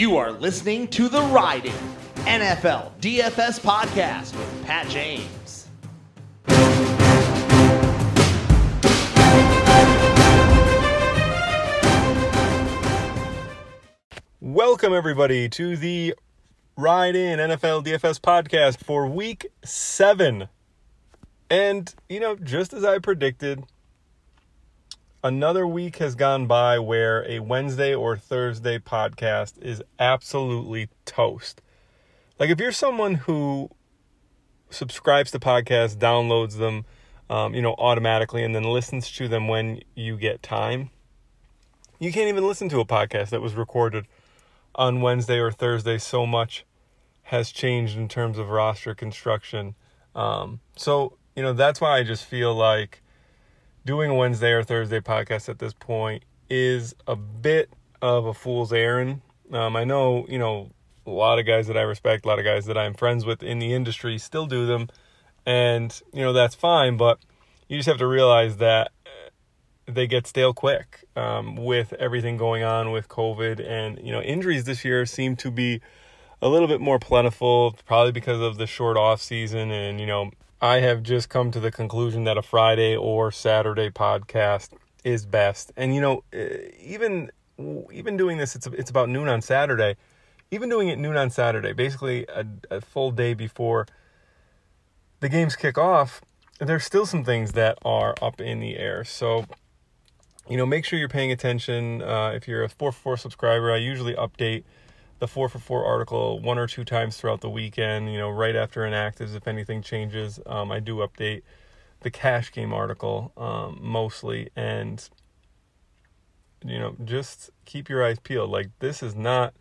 You are listening to the Riding NFL DFS podcast with Pat James. Welcome, everybody, to the Ride In NFL DFS podcast for week seven. And, you know, just as I predicted, another week has gone by where a Wednesday or Thursday podcast is absolutely toast. Like, if you're someone who subscribes to podcasts, downloads them, um, you know, automatically, and then listens to them when you get time, you can't even listen to a podcast that was recorded on Wednesday or Thursday. So much has changed in terms of roster construction. Um, so, you know, that's why I just feel like doing a Wednesday or Thursday podcast at this point is a bit of a fool's errand. Um, I know, you know, a lot of guys that I respect, a lot of guys that I'm friends with in the industry still do them. And, you know, that's fine, but you just have to realize that they get stale quick um, with everything going on with COVID. And, you know, injuries this year seem to be a little bit more plentiful, probably because of the short off season. And, you know, I have just come to the conclusion that a Friday or Saturday podcast is best. And, you know, even even doing this, it's it's about noon on Saturday. Even doing it noon on Saturday, basically a, a full day before the games kick off, there's still some things that are up in the air. So you know, make sure you're paying attention. Uh, if you're a four-four subscriber, I usually update the 4 for 4 article one or two times throughout the weekend, you know, right after inactives, if anything changes. Um, I do update the cash game article um, mostly. And, you know, just keep your eyes peeled. Like, this is not.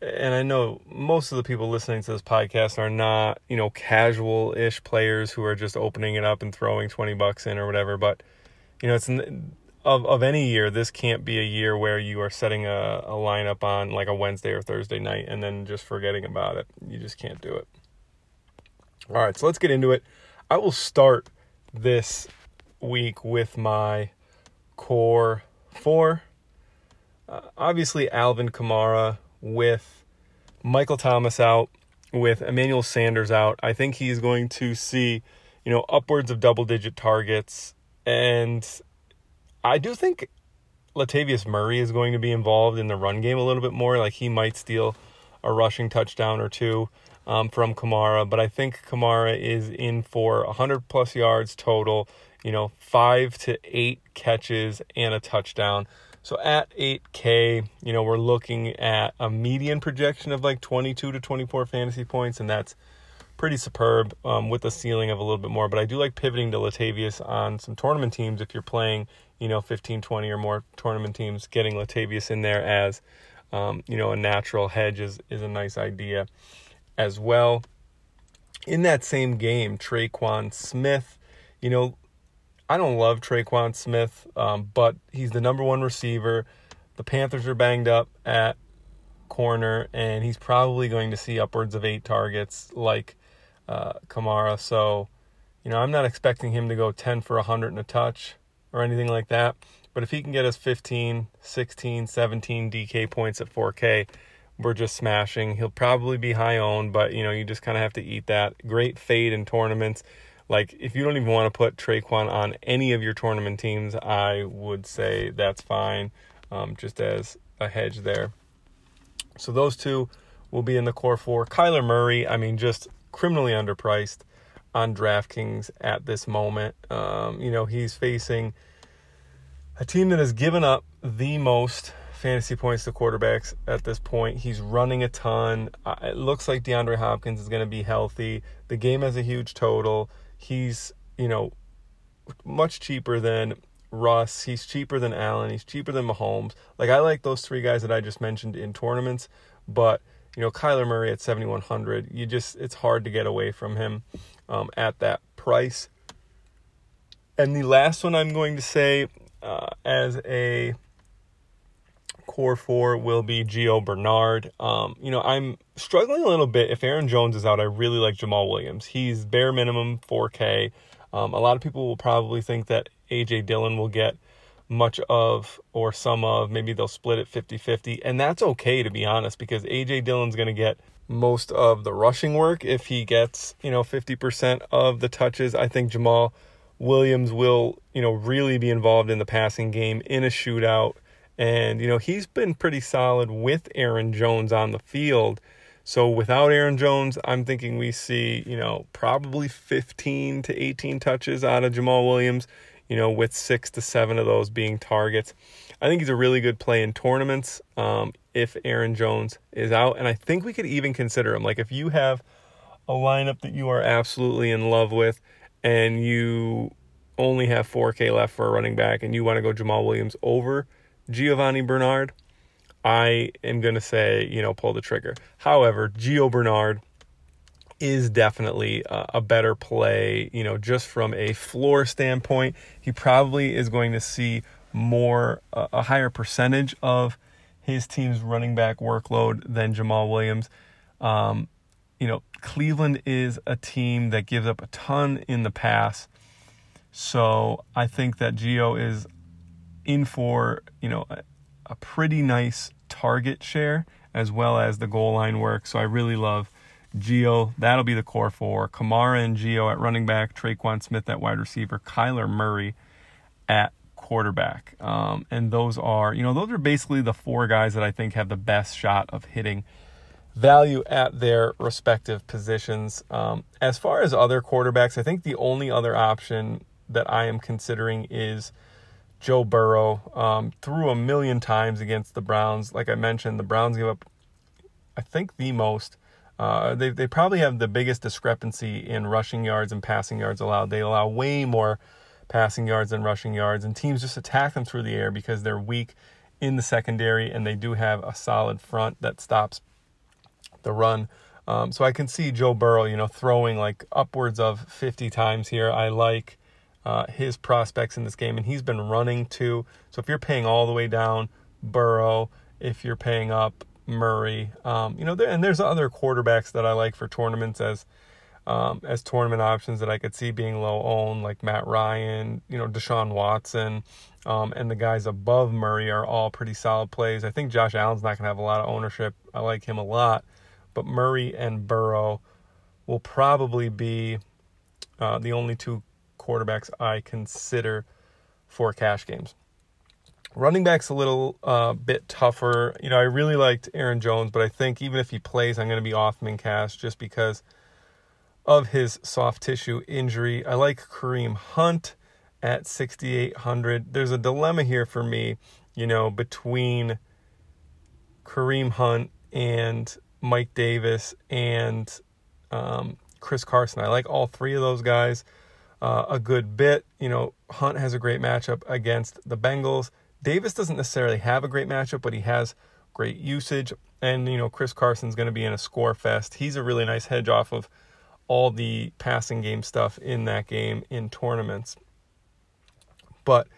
And I know most of the people listening to this podcast are not, you know, casual ish players who are just opening it up and throwing 20 bucks in or whatever. But, you know, it's of of any year. This can't be a year where you are setting a, a lineup on like a Wednesday or Thursday night and then just forgetting about it. You just can't do it. All right, so let's get into it. I will start this week with my core four. Uh, obviously, Alvin Kamara with Michael Thomas out, with Emmanuel Sanders out. I think he's going to see, you know, upwards of double digit targets and I do think Latavius Murray is going to be involved in the run game a little bit more. Like he might steal a rushing touchdown or two um, from Kamara, but I think Kamara is in for 100 plus yards total, you know, five to eight catches and a touchdown. So at 8K, you know, we're looking at a median projection of like 22 to 24 fantasy points, and that's pretty superb um, with a ceiling of a little bit more. But I do like pivoting to Latavius on some tournament teams if you're playing, you know, 15, 20 or more tournament teams. Getting Latavius in there as, um, you know, a natural hedge is, is a nice idea as well. In that same game, Tre'Quan Smith, you know, I don't love Tre'Quan Smith, um, but he's the number one receiver. The Panthers are banged up at corner, and he's probably going to see upwards of eight targets like uh, Kamara. So, you know, I'm not expecting him to go 10 for 100 and a touch or anything like that. But if he can get us 15, 16, 17 DK points at 4K, we're just smashing. He'll probably be high owned, but you know, you just kind of have to eat that. Great fade in tournaments. Like if you don't even want to put Tre'Quan on any of your tournament teams, I would say that's fine, um, just as a hedge there. So those two will be in the core four. Kyler Murray, I mean, just criminally underpriced on DraftKings at this moment. Um, you know, he's facing a team that has given up the most fantasy points to quarterbacks at this point. He's running a ton. It looks like DeAndre Hopkins is going to be healthy. The game has a huge total. He's, you know, much cheaper than Russ. He's cheaper than Allen. He's cheaper than Mahomes. Like, I like those three guys that I just mentioned in tournaments, but you know, Kyler Murray at 7,100, you just, it's hard to get away from him um, at that price. And the last one I'm going to say uh, as a core four will be Gio Bernard. Um, you know, I'm struggling a little bit. If Aaron Jones is out, I really like Jamaal Williams. He's bare minimum 4K. Um, a lot of people will probably think that AJ Dillon will get much of or some of. Maybe they'll split it 50 50. And that's okay, to be honest, because AJ Dillon's going to get most of the rushing work if he gets, you know, 50% of the touches. I think Jamaal Williams will, you know, really be involved in the passing game in a shootout. And, you know, he's been pretty solid with Aaron Jones on the field. So without Aaron Jones, I'm thinking we see, you know, probably 15 to 18 touches out of Jamaal Williams, you know, with six to seven of those being targets. I think he's a really good play in tournaments um, if Aaron Jones is out. And I think we could even consider him. Like if you have a lineup that you are absolutely in love with and you only have 4K left for a running back and you want to go Jamaal Williams over Giovanni Bernard, I am going to say, you know, pull the trigger. However, Gio Bernard is definitely a, better play, you know, just from a floor standpoint. He probably is going to see more, a higher percentage of his team's running back workload than Jamaal Williams. Um, you know, Cleveland is a team that gives up a ton in the pass. So I think that Gio is in for, you know, a, a pretty nice target share as well as the goal line work. So I really love Gio. That'll be the core four. Kamara and Gio at running back, Tre'Quan Smith at wide receiver, Kyler Murray at quarterback. Um, and those are, you know, those are basically the four guys that I think have the best shot of hitting value at their respective positions. Um, as far as other quarterbacks, I think the only other option that I am considering is Joe Burrow um, threw a million times against the Browns. Like I mentioned, the Browns give up, I think, the most. Uh, they they probably have the biggest discrepancy in rushing yards and passing yards allowed. They allow way more passing yards than rushing yards, and teams just attack them through the air because they're weak in the secondary, and they do have a solid front that stops the run. Um, so I can see Joe Burrow, you know, throwing like upwards of 50 times here. I like uh, his prospects in this game, and he's been running too. So if you're paying all the way down, Burrow, if you're paying up, Murray, um, you know, there, and there's other quarterbacks that I like for tournaments as um, as tournament options that I could see being low owned, like Matt Ryan, you know, Deshaun Watson, um, and the guys above Murray are all pretty solid plays. I think Josh Allen's not going to have a lot of ownership. I like him a lot, but Murray and Burrow will probably be uh, the only two quarterbacks I consider for cash games. Running back's a little uh, bit tougher. You know, I really liked Aaron Jones, but I think even if he plays, I'm going to be off cash just because of his soft tissue injury. I like Kareem Hunt at 6,800. There's a dilemma here for me, you know, between Kareem Hunt and Mike Davis and um, Chris Carson. I like all three of those guys uh, a good bit. You know, Hunt has a great matchup against the Bengals. Davis doesn't necessarily have a great matchup, but he has great usage. And, you know, Chris Carson's going to be in a score fest. He's a really nice hedge off of all the passing game stuff in that game in tournaments. But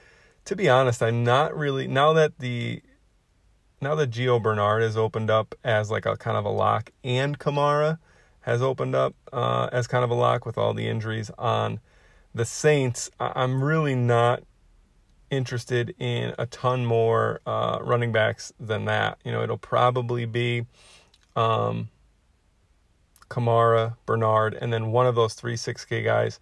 to be honest, I'm not really now that the now that Gio Bernard has opened up as like a kind of a lock and Kamara has opened up uh, as kind of a lock with all the injuries on the Saints, I'm really not interested in a ton more uh, running backs than that. You know, it'll probably be um, Kamara, Bernard, and then one of those three 6K guys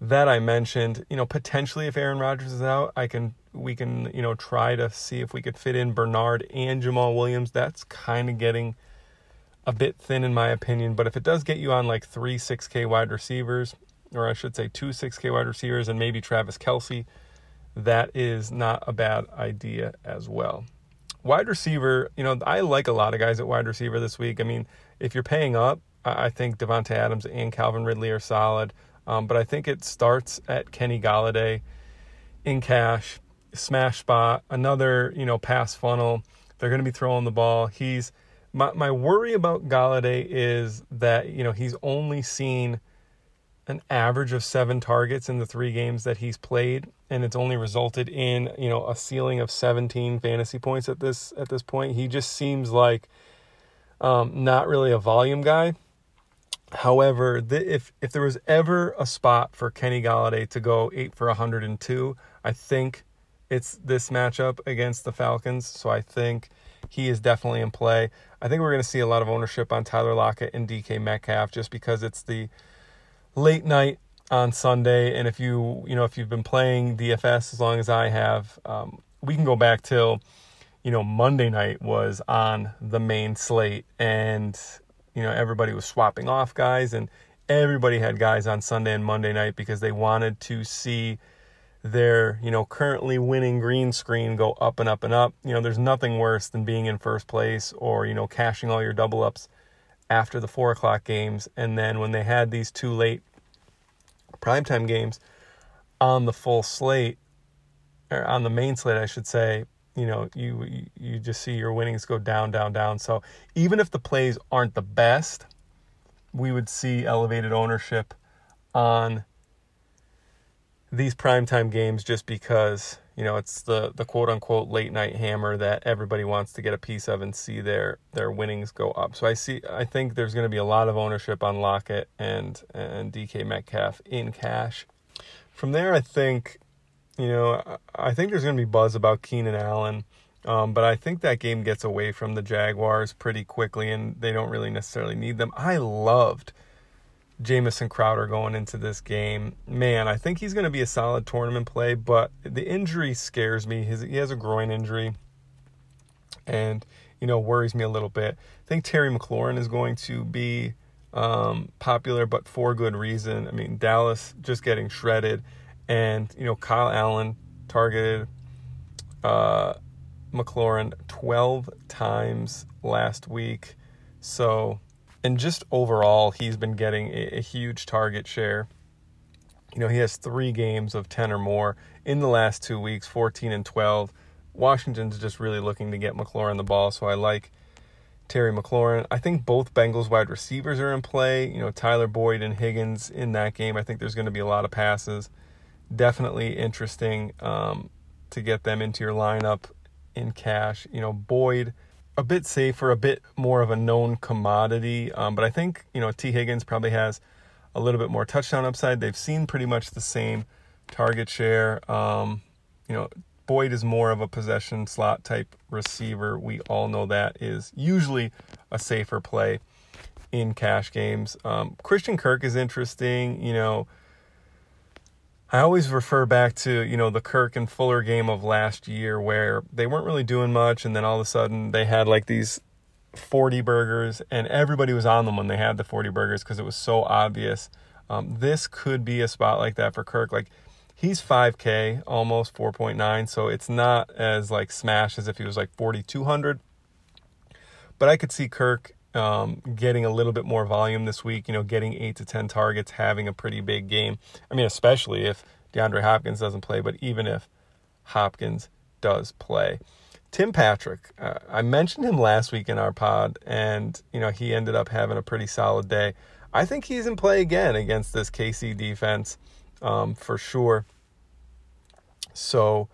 that I mentioned. You know, potentially if Aaron Rodgers is out, I can we can you know try to see if we could fit in Bernard and Jamaal Williams. That's kind of getting a bit thin in my opinion, but if it does get you on like three 6K wide receivers, or I should say two 6K wide receivers and maybe Travis Kelce, that is not a bad idea as well. Wide receiver, you know, I like a lot of guys at wide receiver this week. I mean, if you're paying up, I think Davante Adams and Calvin Ridley are solid. Um, but I think it starts at Kenny Golladay in cash, smash spot, another, you know, pass funnel. They're going to be throwing the ball. He's my my worry about Golladay is that, you know, he's only seen an average of seven targets in the three games that he's played, and it's only resulted in you know a ceiling of 17 fantasy points at this at this point. He just seems like um, not really a volume guy. However, the, if if there was ever a spot for Kenny Golladay to go eight for 102, I think it's this matchup against the Falcons. So I think he is definitely in play. I think we're going to see a lot of ownership on Tyler Lockett and DK Metcalf just because it's the late night on Sunday. And if you, you know, if you've been playing DFS as long as I have, um, we can go back till, you know, Monday night was on the main slate and, you know, everybody was swapping off guys and everybody had guys on Sunday and Monday night because they wanted to see their, you know, currently winning green screen go up and up and up. You know, there's nothing worse than being in first place or, you know, cashing all your double ups after the four o'clock games. And then when they had these two late primetime games on the full slate, or on the main slate, I should say, you know, you you just see your winnings go down, down, down. So even if the plays aren't the best, we would see elevated ownership on these primetime games just because you know it's the the quote unquote late night hammer that everybody wants to get a piece of and see their their winnings go up. So I see I think there's going to be a lot of ownership on Lockett and and DK Metcalf in cash. From there, I think you know I think there's going to be buzz about Keenan Allen. Um, but I think that game gets away from the Jaguars pretty quickly, and they don't really necessarily need them. I loved Jamison Crowder going into this game. Man, I think he's going to be a solid tournament play, but the injury scares me. His, he has a groin injury and, you know, worries me a little bit. I think Terry McLaurin is going to be um, popular, but for good reason. I mean, Dallas just getting shredded, and, you know, Kyle Allen targeted uh, McLaurin 12 times last week. So, and just overall, he's been getting a, a, huge target share. You know, he has three games of 10 or more in the last two weeks, 14 and 12. Washington's just really looking to get McLaurin the ball, so I like Terry McLaurin. I think both Bengals wide receivers are in play. You know, Tyler Boyd and Higgins in that game. I think there's going to be a lot of passes. Definitely interesting um, to get them into your lineup in cash. You know, Boyd a bit safer, a bit more of a known commodity. Um, but I think you know Tee Higgins probably has a little bit more touchdown upside. They've seen pretty much the same target share. Um, you know, Boyd is more of a possession slot type receiver. We all know that is usually a safer play in cash games. Um, Christian Kirk is interesting. You know, I always refer back to, you know, the Kirk and Fuller game of last year where they weren't really doing much and then all of a sudden they had like these 40 burgers and everybody was on them when they had the 40 burgers because it was so obvious. Um, this could be a spot like that for Kirk. Like he's 5K, almost 4.9, so it's not as like smash as if he was like 4,200. But I could see Kirk um, getting a little bit more volume this week, you know, getting eight to 10 targets, having a pretty big game. I mean, especially if DeAndre Hopkins doesn't play, but even if Hopkins does play. Tim Patrick, uh, I mentioned him last week in our pod, and, you know, he ended up having a pretty solid day. I think he's in play again against this KC defense um, for sure. So,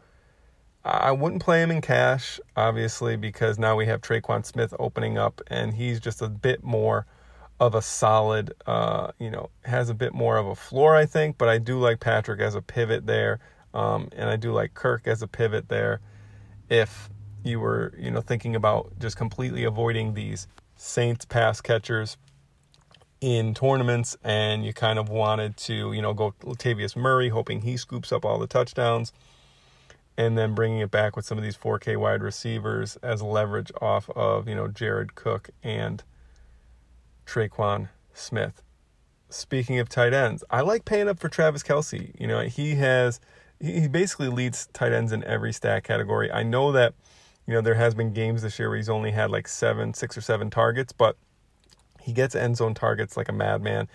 I wouldn't play him in cash, obviously, because now we have Tre'Quan Smith opening up, and he's just a bit more of a solid, uh, you know, has a bit more of a floor, I think. But I do like Patrick as a pivot there, um, and I do like Kirk as a pivot there. If you were, you know, thinking about just completely avoiding these Saints pass catchers in tournaments, and you kind of wanted to, you know, go Latavius Murray, hoping he scoops up all the touchdowns and then bringing it back with some of these 4K wide receivers as leverage off of, you know, Jared Cook and Tre'Quan Smith. Speaking of tight ends, I like paying up for Travis Kelce. You know, he has, he basically leads tight ends in every stat category. I know that, you know, there has been games this year where he's only had like seven, six or seven targets, but he gets end zone targets like a madman.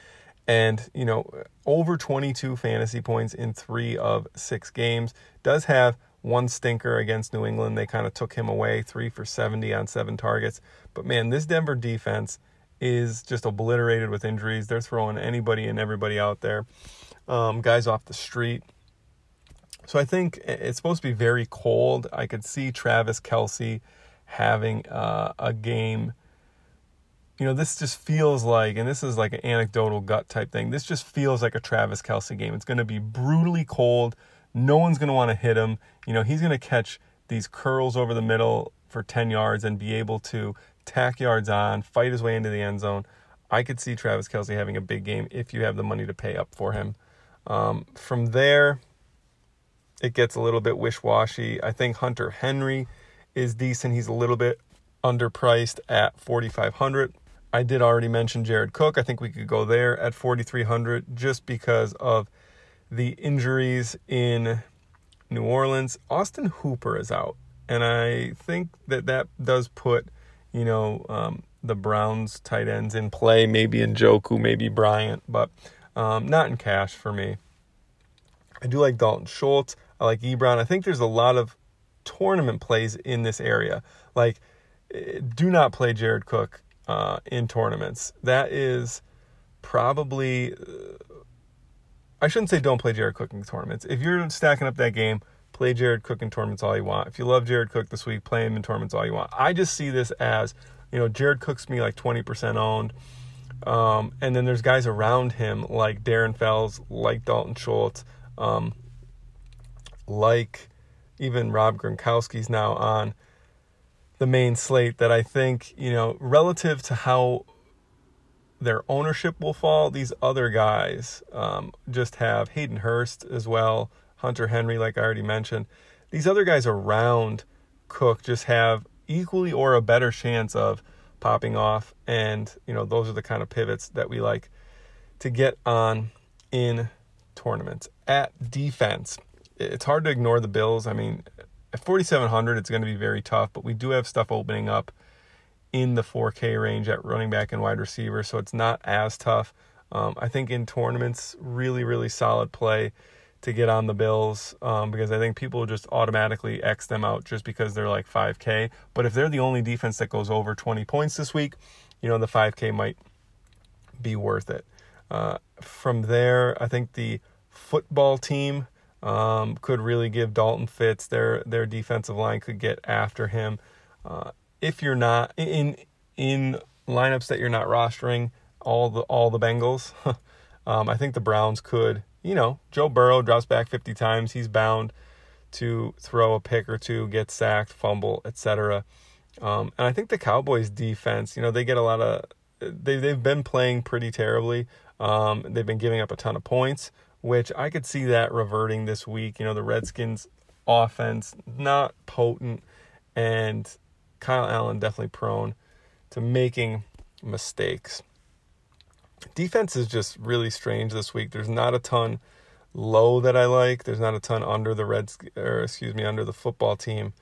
And, you know, over 22 fantasy points in three of six games. Does have one stinker against New England. They kind of took him away, three for 70 on seven targets. But man, this Denver defense is just obliterated with injuries. They're throwing anybody and everybody out there, um, guys off the street. So I think it's supposed to be very cold. I could see Travis Kelce having uh, a game. You know, this just feels like, and this is like an anecdotal gut type thing. This just feels like a Travis Kelce game. It's going to be brutally cold No one's going to want to hit him. You know, he's going to catch these curls over the middle for 10 yards and be able to tack yards on, fight his way into the end zone. I could see Travis Kelce having a big game if you have the money to pay up for him. Um, from there, it gets a little bit wish washy. I think Hunter Henry is decent. He's a little bit underpriced at 4500 I did already mention Jared Cook. I think we could go there at 4300 just because of the injuries in New Orleans. Austin Hooper is out, and I think that that does put, you know, um, the Browns tight ends in play, maybe Njoku, maybe Bryant, but um, not in cash for me. I do like Dalton Schultz. I like Ebron. I think there's a lot of tournament plays in this area. Like, eh, do not play Jared Cook uh, in tournaments. That is probably. I shouldn't say don't play Jared Cook in tournaments. If you're stacking up that game, play Jared Cook in tournaments all you want. If you love Jared Cook this week, play him in tournaments all you want. I just see this as, you know, Jared Cook's me like 20% owned. Um, and then there's guys around him like Darren Fells, like Dalton Schultz, um, like even Rob Gronkowski's now on the main slate that I think, you know, relative to how their ownership will fall, these other guys um, just have Hayden Hurst as well, Hunter Henry, like I already mentioned. These other guys around Cook just have equally or a better chance of popping off. And, you know, those are the kind of pivots that we like to get on in tournaments. At defense, it's hard to ignore the Bills. I mean, at 4,700, it's going to be very tough, but we do have stuff opening up in the 4K range at running back and wide receiver, so it's not as tough. Um, I think in tournaments, really, really solid play to get on the Bills um, because I think people just automatically X them out just because they're like 5K. But if they're the only defense that goes over 20 points this week, you know, the 5K might be worth it. Uh, from there, I think the football team um, could really give Dalton fits. Their their defensive line could get after him. Uh, if you're not in in lineups that you're not rostering all the all the Bengals, um, I think the Browns could. You know, Joe Burrow drops back 50 times. He's bound to throw a pick or two, get sacked, fumble, etc. Um, and I think the Cowboys defense, you know, they get a lot of they they've been playing pretty terribly. Um, they've been giving up a ton of points which I could see that reverting this week. You know, the Redskins offense not potent and Kyle Allen definitely prone to making mistakes. Defense is just really strange this week. There's not a ton low that I like. There's not a ton under the Reds or excuse me, under the football team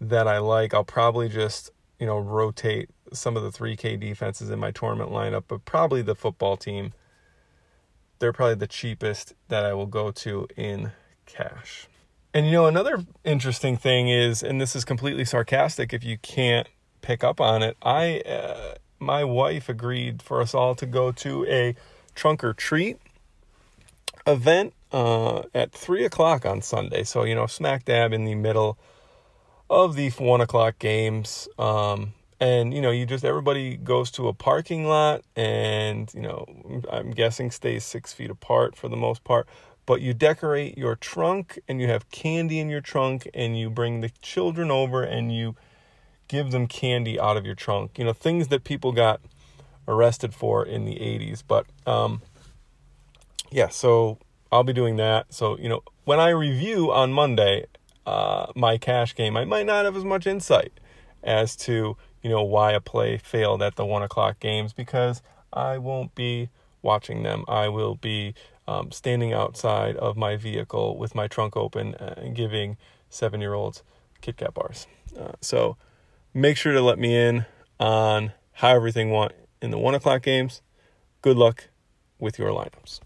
that I like. I'll probably just, you know, rotate some of the 3K defenses in my tournament lineup, but probably the football team they're probably the cheapest that I will go to in cash. And you know, another interesting thing is, and this is completely sarcastic if you can't pick up on it, I, uh, my wife agreed for us all to go to a trunk or treat event uh, at three o'clock on Sunday. So, you know, smack dab in the middle of the one o'clock games. Um, and you know you just everybody goes to a parking lot and you know i'm guessing stays six feet apart for the most part but you decorate your trunk and you have candy in your trunk and you bring the children over and you give them candy out of your trunk you know things that people got arrested for in the 80s but um yeah so i'll be doing that so you know when i review on monday uh my cash game i might not have as much insight as to you know, why a play failed at the one o'clock games because I won't be watching them. I will be um, standing outside of my vehicle with my trunk open and giving seven year olds Kit Kat bars. Uh, so make sure to let me in on how everything went in the one o'clock games. Good luck with your lineups.